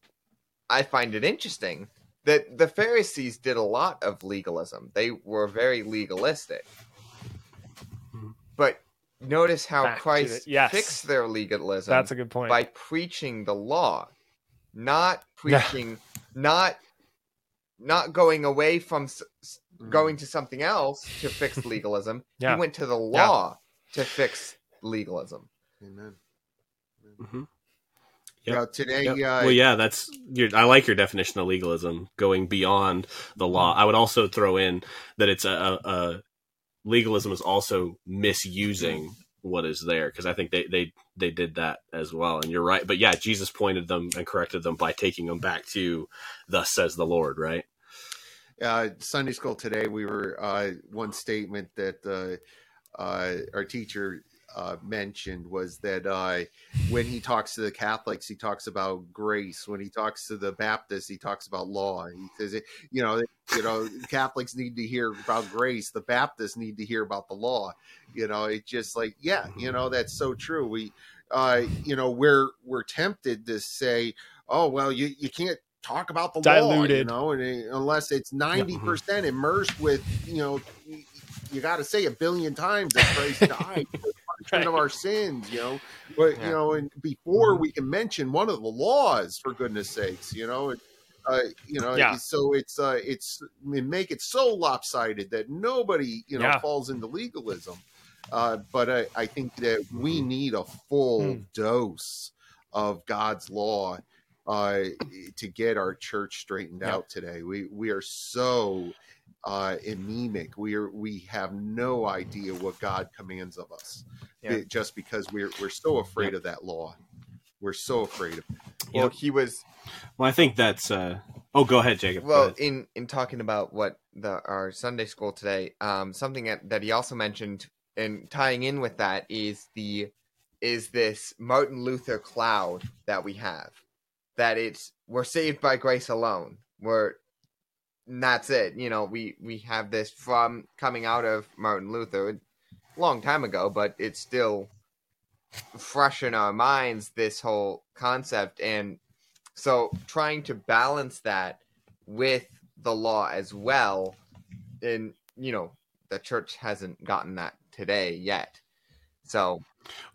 I find it interesting that the Pharisees did a lot of legalism. They were very legalistic, Mhm. but notice how Back Christ. Yes. fixed their legalism That's a good point. by preaching the law, not preaching, not not going away from s- s- going to something else to fix legalism. Yeah. He went to the law to fix legalism. Amen. hmm You know, today, Yep. uh, well, yeah, that's your. I like your definition of legalism, going beyond the law. I would also throw in that it's a, a, a legalism is also misusing what is there because I think they they they did that as well. And you're right, but yeah, Jesus pointed them and corrected them by taking them back to "Thus says the Lord." Right? Uh, Sunday school today, we were uh, one statement that uh, uh, our teacher uh, mentioned was that when he talks to the Catholics, he talks about grace. When he talks to the Baptists, he talks about law. He says, you know, you know, Catholics need to hear about grace. The Baptists need to hear about the law. You know, it's just like, yeah, you know, that's so true. We, uh, you know, we're we're tempted to say, oh well, you you can't talk about the law, you Diluted. know, and it- unless it's ninety percent immersed with, you know, you, got to say a billion times that Christ died for the punishment of our sins, you know. But Yeah. you know, and before Mm-hmm. we can mention one of the laws, for goodness sakes, you know, and, uh, you know, Yeah. so it's uh, it's we make it so lopsided that nobody, you know, Yeah. falls into legalism. Uh, but I, I think that we Mm-hmm. need a full Hmm. dose of God's law uh, to get our church straightened Yeah. out today. We we are so uh, anemic. We are we have no idea what God commands of us, Yeah. Just because we're we're so afraid of that law. We're so afraid of. It. Well, Yep. he was Well, I think that's. uh Oh, go ahead, Jacob. Well ahead. in in talking about what the our Sunday school today. Um, something that, that he also mentioned and tying in with that is the is this Martin Luther cloud that we have. That it's we're saved by grace alone. We're that's it. You know, we we have this from coming out of Martin Luther a long time ago, but it's still fresh in our minds this whole concept and so trying to balance that with the law as well and you know the church hasn't gotten that today yet so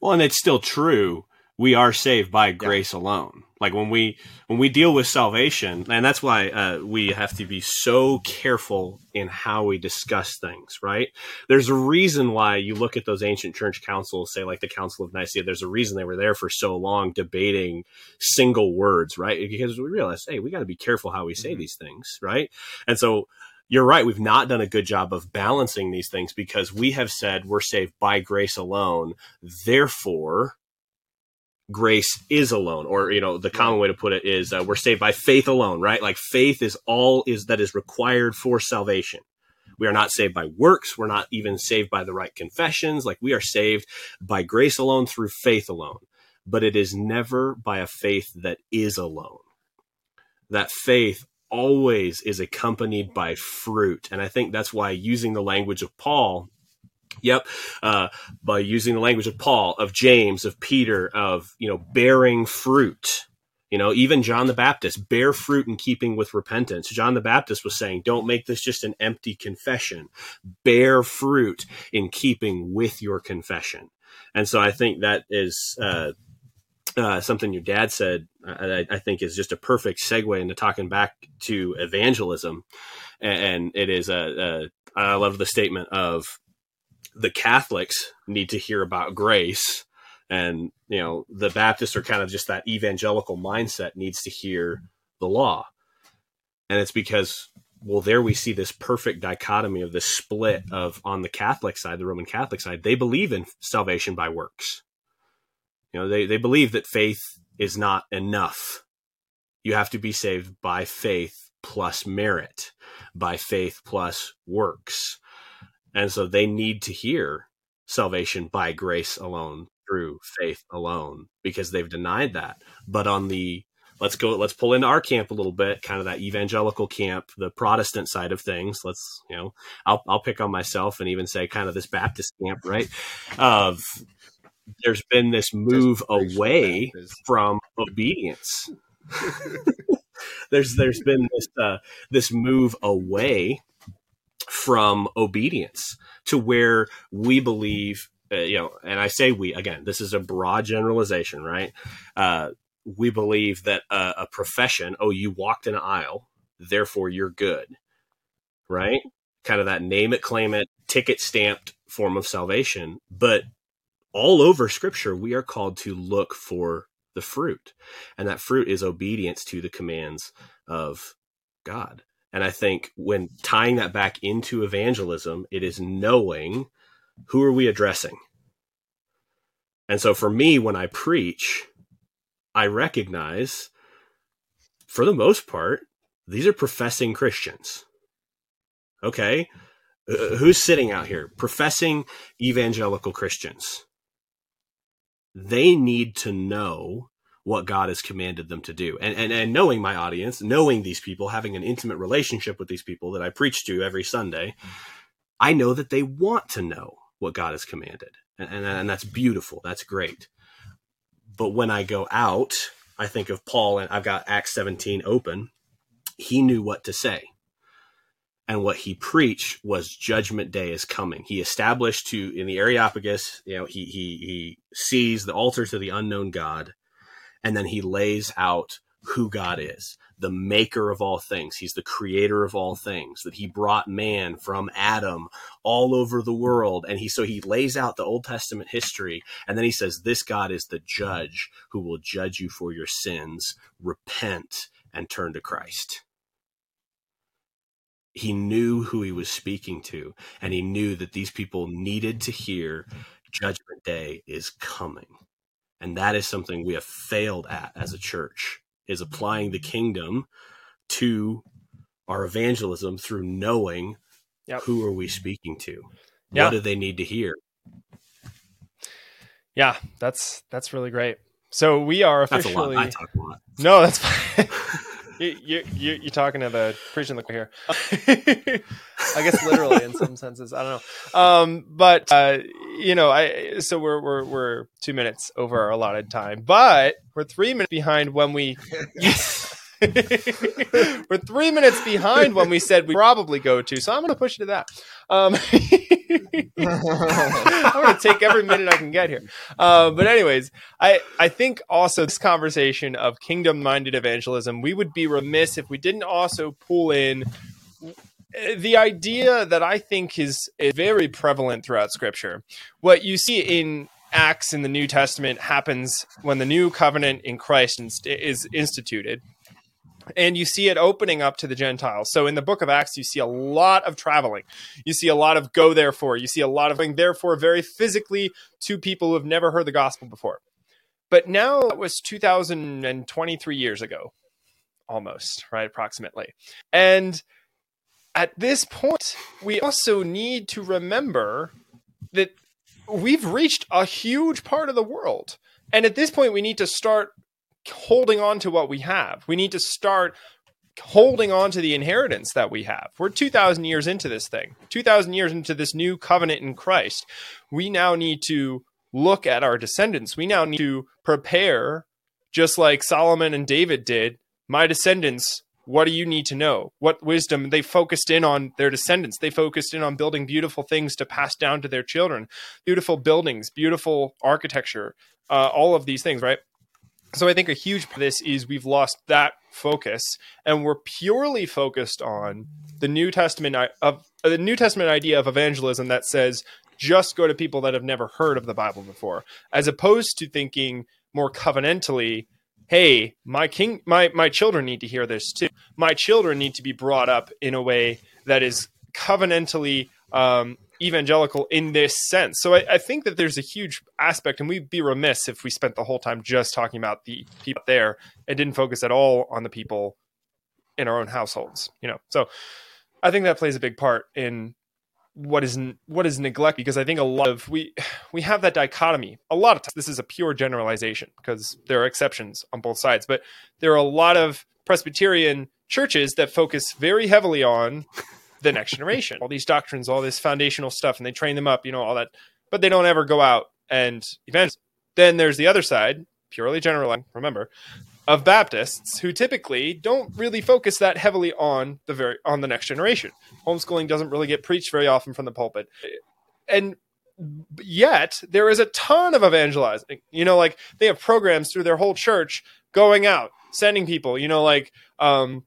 Well, and it's still true. We are saved by grace alone. Like when we when we deal with salvation, and that's why uh, we have to be so careful in how we discuss things. Right? There's a reason why you look at those ancient church councils, say like the Council of Nicaea. There's a reason they were there for so long, debating single words. Right? Because we realize, hey, we got to be careful how we say Mhm. these things. Right? And so you're right. We've not done a good job of balancing these things because we have said we're saved by grace alone. Therefore, grace is alone. Or, you know, the common way to put it is uh, we're saved by faith alone, right? Like faith is all is that is required for salvation. We are not saved by works. We're not even saved by the right confessions. Like we are saved by grace alone through faith alone. But it is never by a faith that is alone. That faith always is accompanied by fruit. And I think that's why using the language of Paul, yep, uh, by using the language of Paul, of James, of Peter, of, you know, bearing fruit. You know, even John the Baptist, bear fruit in keeping with repentance. John the Baptist was saying, don't make this just an empty confession. Bear fruit in keeping with your confession. And so I think that is uh, uh, something your dad said, I, I think is just a perfect segue into talking back to evangelism. And it is a, a I love the statement of the Catholics need to hear about grace, and you know the Baptists are kind of just that evangelical mindset needs to hear the law, and it's because well there we see this perfect dichotomy of this split of on the Catholic side, the Roman Catholic side, they believe in salvation by works. You know, they, they believe that faith is not enough. You have to be saved by faith plus merit, by faith plus works. And so they need to hear salvation by grace alone, through faith alone, because they've denied that. But on the let's go let's pull into our camp a little bit kind of that evangelical camp the protestant side of things. Let's you know i'll, I'll pick on myself and even say kind of this baptist camp right? Of there's been this move away from obedience. There's there's been this uh, this move away from obedience to where we believe uh, you know and i say we again this is a broad generalization right uh, we believe that a, a profession, oh, you walked an aisle, therefore you're good, right? Kind of that name it, claim it, ticket stamped form of salvation. But all over scripture, we are called to look for the fruit. And that fruit is obedience to the commands of God. And I think when tying that back into evangelism, it is knowing who are we addressing? And so for me, when I preach, I recognize, for the most part, these are professing Christians. Okay. Uh, who's sitting out here? Professing evangelical Christians. They need to know what God has commanded them to do. And, and, and knowing my audience, knowing these people, having an intimate relationship with these people that I preach to every Sunday, mm-hmm. I know that they want to know what God has commanded. And, and, and that's beautiful. That's great. But when I go out, I think of Paul and I've got Acts 17 open. He knew what to say. And what he preached was judgment day is coming. He established to in the Areopagus, you know, he he he sees the altar to the unknown God, and then he lays out who God is the maker of all things. He's the creator of all things, that he brought man from Adam all over the world. And he, so he lays out the Old Testament history. And then he says, this God is the judge who will judge you for your sins. Repent and turn to Christ. He knew who he was speaking to, and he knew that these people needed to hear judgment day is coming. And that is something we have failed at as a church is applying the kingdom to our evangelism through knowing yep. who are we speaking to yeah. what do they need to hear yeah that's that's really great so we are officially that's a lot. I talk a lot. no that's fine you, you, you're talking to the preaching the here. I guess literally in some senses. I don't know. Um, but uh, you know, I so we're we're we're two minutes over our allotted time, but we're three minutes behind when we. we're three minutes behind when we said we probably go to, so I'm going to push it to that. Um, I'm going to take every minute I can get here. Uh, but anyways, I I think also this conversation of kingdom-minded evangelism, we would be remiss if we didn't also pull in the idea that I think is, is very prevalent throughout Scripture. What you see in Acts in the New Testament happens when the new covenant in Christ is instituted and you see it opening up to the Gentiles. So in the book of Acts, you see a lot of traveling. You see a lot of go therefore. You see a lot of going therefore very physically to people who have never heard the gospel before. But now it was 2023 years ago, almost, right? Approximately. And at this point, we also need to remember that we've reached a huge part of the world. And at this point, we need to start holding on to what we have. We need to start holding on to the inheritance that we have. We're 2,000 years into this thing, 2,000 years into this new covenant in Christ. We now need to look at our descendants. We now need to prepare, just like Solomon and David did. My descendants, what do you need to know? What wisdom? They focused in on their descendants. They focused in on building beautiful things to pass down to their children, beautiful buildings, beautiful architecture, uh, all of these things, right? So I think a huge part of this is we've lost that focus and we're purely focused on the New Testament of uh, the New Testament idea of evangelism that says just go to people that have never heard of the Bible before, as opposed to thinking more covenantally, hey, my king my my children need to hear this too. My children need to be brought up in a way that is covenantally um, evangelical in this sense. So I, I, think that there's a huge aspect, and we'd be remiss if we spent the whole time just talking about the people there and didn't focus at all on the people in our own households. You know, so I think that plays a big part in what is what is neglected because I think a lot of we we have that dichotomy. A lot of times, this is a pure generalization because there are exceptions on both sides, but there are a lot of Presbyterian churches that focus very heavily on the next generation, all these doctrines, all this foundational stuff, and they train them up, you know, all that, but they don't ever go out and events. Then there's the other side, purely general. Remember, of Baptists who typically don't really focus that heavily on the very on the next generation. Homeschooling doesn't really get preached very often from the pulpit. And yet there is a ton of evangelizing. You know, like they have programs through their whole church going out, sending people, you know, like um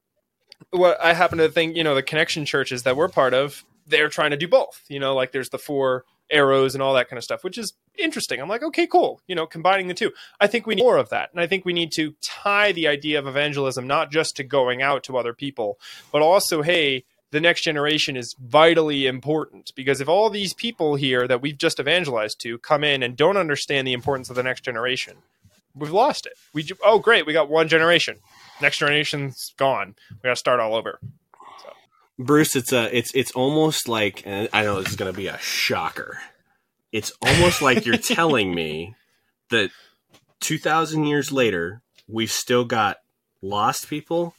what I happen to think, you know, the connection churches that we're part of, they're trying to do both. You know, like there's the four arrows and all that kind of stuff, which is interesting. I'm like, okay, cool. You know, combining the two. I think we need more of that. And I think we need to tie the idea of evangelism not just to going out to other people, but also, hey, the next generation is vitally important because if all these people here that we've just evangelized to come in and don't understand the importance of the next generation, we've lost it. We oh great, we got one generation. Next generation's gone. We got to start all over. Bruce, it's a it's it's almost like and I know this is going to be a shocker. It's almost like you're telling me that 2000 years later we've still got lost people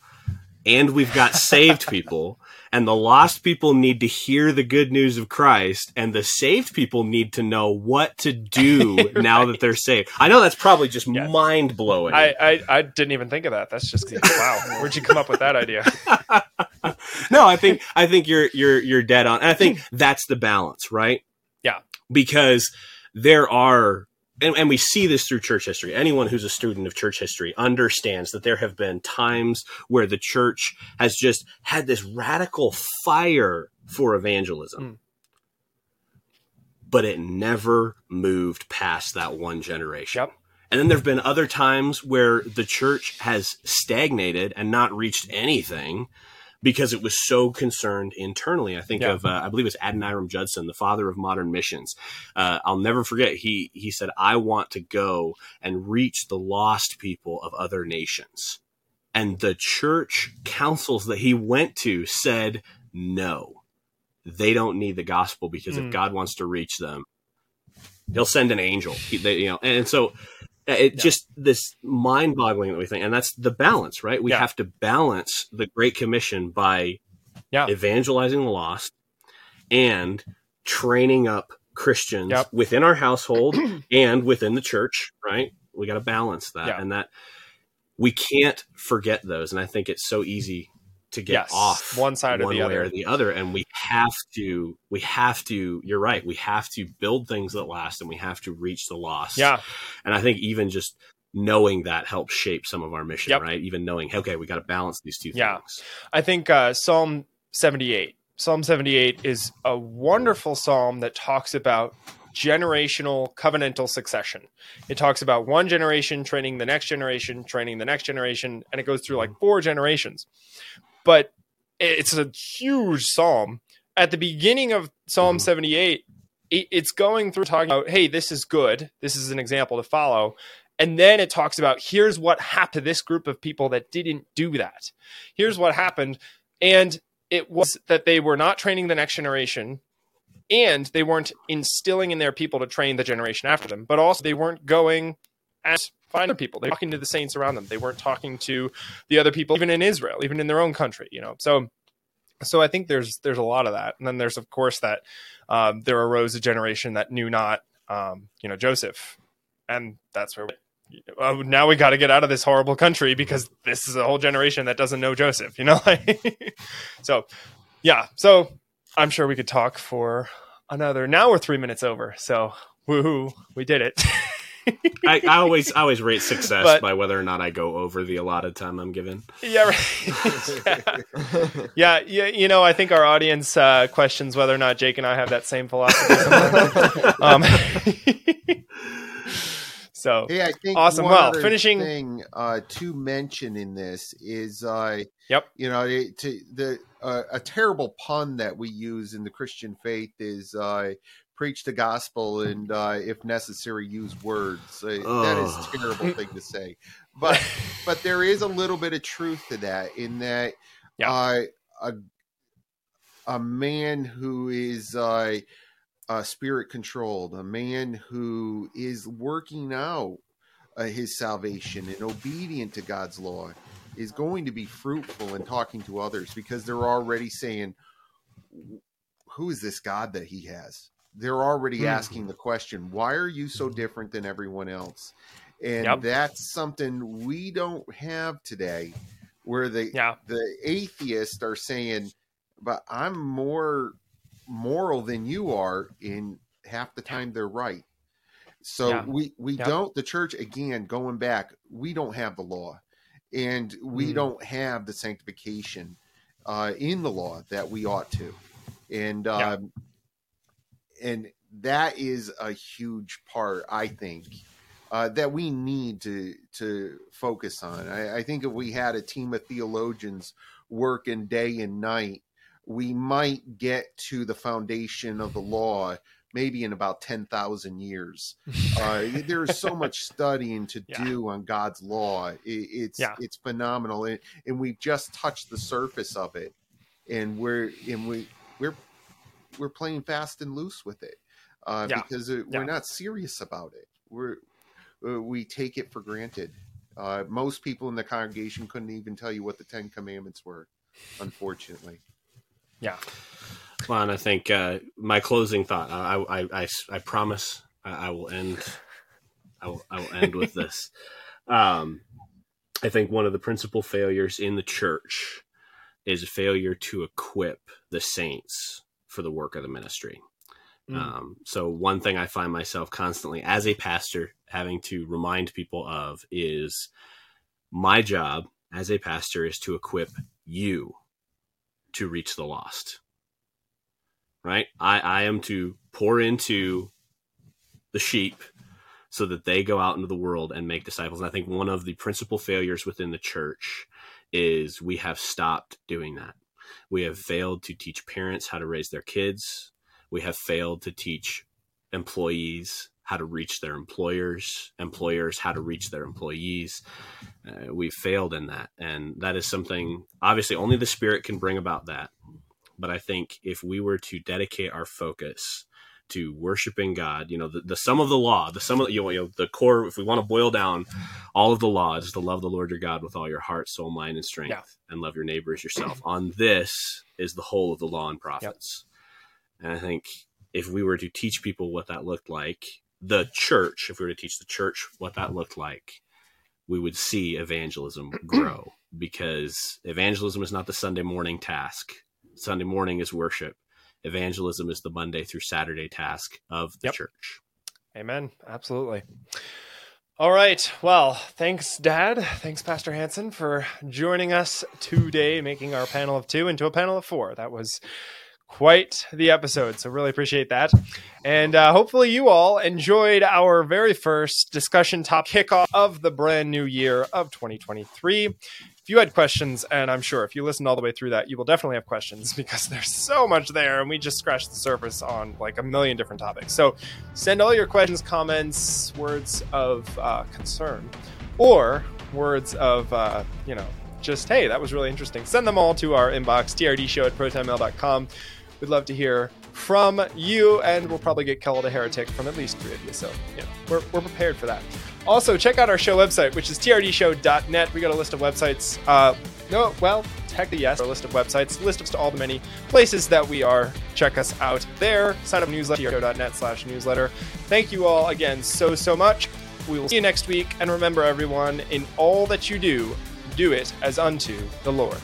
and we've got saved people and the lost people need to hear the good news of Christ and the saved people need to know what to do right. now that they're saved. I know that's probably just mind blowing. I, I, I didn't even think of that. That's just wow. Where'd you come up with that idea? no, I think I think you're you're you're dead on. And I think that's the balance, right? Yeah. Because there are and, and, we see this through church history. Anyone who's a student of church history understands that there have been times where the church has just had this radical fire for evangelism. Mm. But it never moved past that one generation. Yep. And then there have been other times where the church has stagnated and not reached anything because it was so concerned internally. I think yeah. of, uh, I believe it's Adoniram Judson, the father of modern missions. Uh, I'll never forget. He he said, "I want to go and reach the lost people of other nations." And the church councils that he went to said, "No, they don't need the gospel because mm. if hmm. God wants to reach them, He'll send an angel." He, they, you know, and so Uh, it yeah. just this mind boggling that we think and that's the balance right we yeah. have to balance the great commission by yeah. evangelizing the lost and training up christians yep. within our household and within the church right we got to balance that yeah. and that we can't forget those and i think it's so easy to get yes. off one side one or the way other or the other and we have to we have to you're right we have to build things that last and we have to reach the lost yeah and i think even just knowing that helps shape some of our mission yep. right even knowing okay we got to balance these two yeah. things i think uh, psalm 78 psalm 78 is a wonderful psalm that talks about generational covenantal succession. It talks about one generation training the next generation, training the next generation, and it goes through like four generations but it's a huge psalm. At the beginning of Psalm mm-hmm. 78, it's going through talking about, hey, this is good. This is an example to follow. And then it talks about here's what happened to this group of people that didn't do that. Here's what happened. And it was that they were not training the next generation and they weren't instilling in their people to train the generation after them, but also they weren't going as find people. They're talking to the saints around them. They weren't talking to the other people, even in Israel, even in their own country. You know, so so I think there's there's a lot of that, and then there's of course that um, there arose a generation that knew not, um, you know, Joseph, and that's where. We, uh, now we got to get out of this horrible country because this is a whole generation that doesn't know Joseph, you know. so, yeah. So I'm sure we could talk for another. Now we're three minutes over. So, woohoo, we did it. I, I, always I always rate success but, by whether or not I go over the allotted time I'm given. Yeah, right. yeah. yeah, yeah. You know, I think our audience uh, questions whether or not Jake and I have that same philosophy. um, so hey, I think awesome. well, finishing thing uh, to mention in this is, uh, yep, you know, to the uh, a terrible pun that we use in the Christian faith is uh, preach the gospel and uh, if necessary use words uh, that is a terrible thing to say but but there is a little bit of truth to that in that yeah. uh, a, a man who is uh, uh, spirit controlled, a man who is working out uh, his salvation and obedient to God's law is going to be fruitful in talking to others because they're already saying, Who is this God that he has? They're already Hmm. asking the question, Why are you so different than everyone else? And Yep. that's something we don't have today where the Yeah. the atheists are saying, but I'm more moral than you are. In half the time, they're right. So Yeah. we we don't. The church again, going back, we don't have the law, and we Mm. don't have the sanctification uh, in the law that we ought to, and um, and that is a huge part, I think. Uh, that we need to to focus on. I, I think if we had a team of theologians working day and night, we might get to the foundation of the law maybe in about ten thousand years. Uh, there is so much studying to Yeah. do on God's law. It, it's Yeah. it's phenomenal, and, and we've just touched the surface of it, and we're and we we're we're playing fast and loose with it uh, Yeah. because it, Yeah. we're not serious about it. We're uh, we take it for granted. Uh, most people in the congregation couldn't even tell you what the Ten Commandments were, unfortunately. yeah. Well, and I think uh, my closing thought. I, I, I, I promise I, I will end. I will, I will end with this. Um, I think one of the principal failures in the church is a failure to equip the saints for the work of the ministry. Mm. Um, so one thing I find myself constantly as a pastor having to remind people of is my job as a pastor is to equip you to reach the lost. Right? I, I am to pour into the sheep so that they go out into the world and make disciples. And I think one of the principal failures within the church is we have stopped doing that. We have failed to teach parents how to raise their kids. We have failed to teach employees how to reach their employers, employers how to reach their employees. Uh, we've failed in that. And that is something, obviously, only the Spirit can bring about that. But I think if we were to dedicate our focus to worshiping God, you know, the, the sum of the law, the sum of you know, you know, the core, if we want to boil down all of the law, is to love the Lord your God with all your heart, soul, mind, and strength, Yeah. and love your neighbor as yourself. On this is the whole of the law and prophets. And I think if we were to teach people what that looked like, the church, if we were to teach the church what that looked like, we would see evangelism grow because evangelism is not the Sunday morning task. Sunday morning is worship. Evangelism is the Monday through Saturday task of the Yep. church. Amen. Absolutely. All right. Well, thanks, Dad. Thanks, Pastor Hansen, for joining us today, making our panel of two into a panel of four. That was quite the episode. So, really appreciate that. And uh, hopefully, you all enjoyed our very first discussion top kickoff of the brand new year of 2023. If you had questions, and I'm sure if you listened all the way through that, you will definitely have questions because there's so much there, and we just scratched the surface on like a million different topics. So, send all your questions, comments, words of uh, concern, or words of, uh, you know, just, hey, that was really interesting. Send them all to our inbox, trdshow at protonmail.com. We'd love to hear from you, and we'll probably get called a heretic from at least three of you. So, you know, we're, we're prepared for that. Also, check out our show website, which is trdshow.net. We got a list of websites. Uh, no, well, technically, yes, a list of websites, list of all the many places that we are. Check us out there. Sign up newsletter, trdshow.net slash newsletter. Thank you all again so, so much. We will see you next week. And remember, everyone, in all that you do, do it as unto the Lord.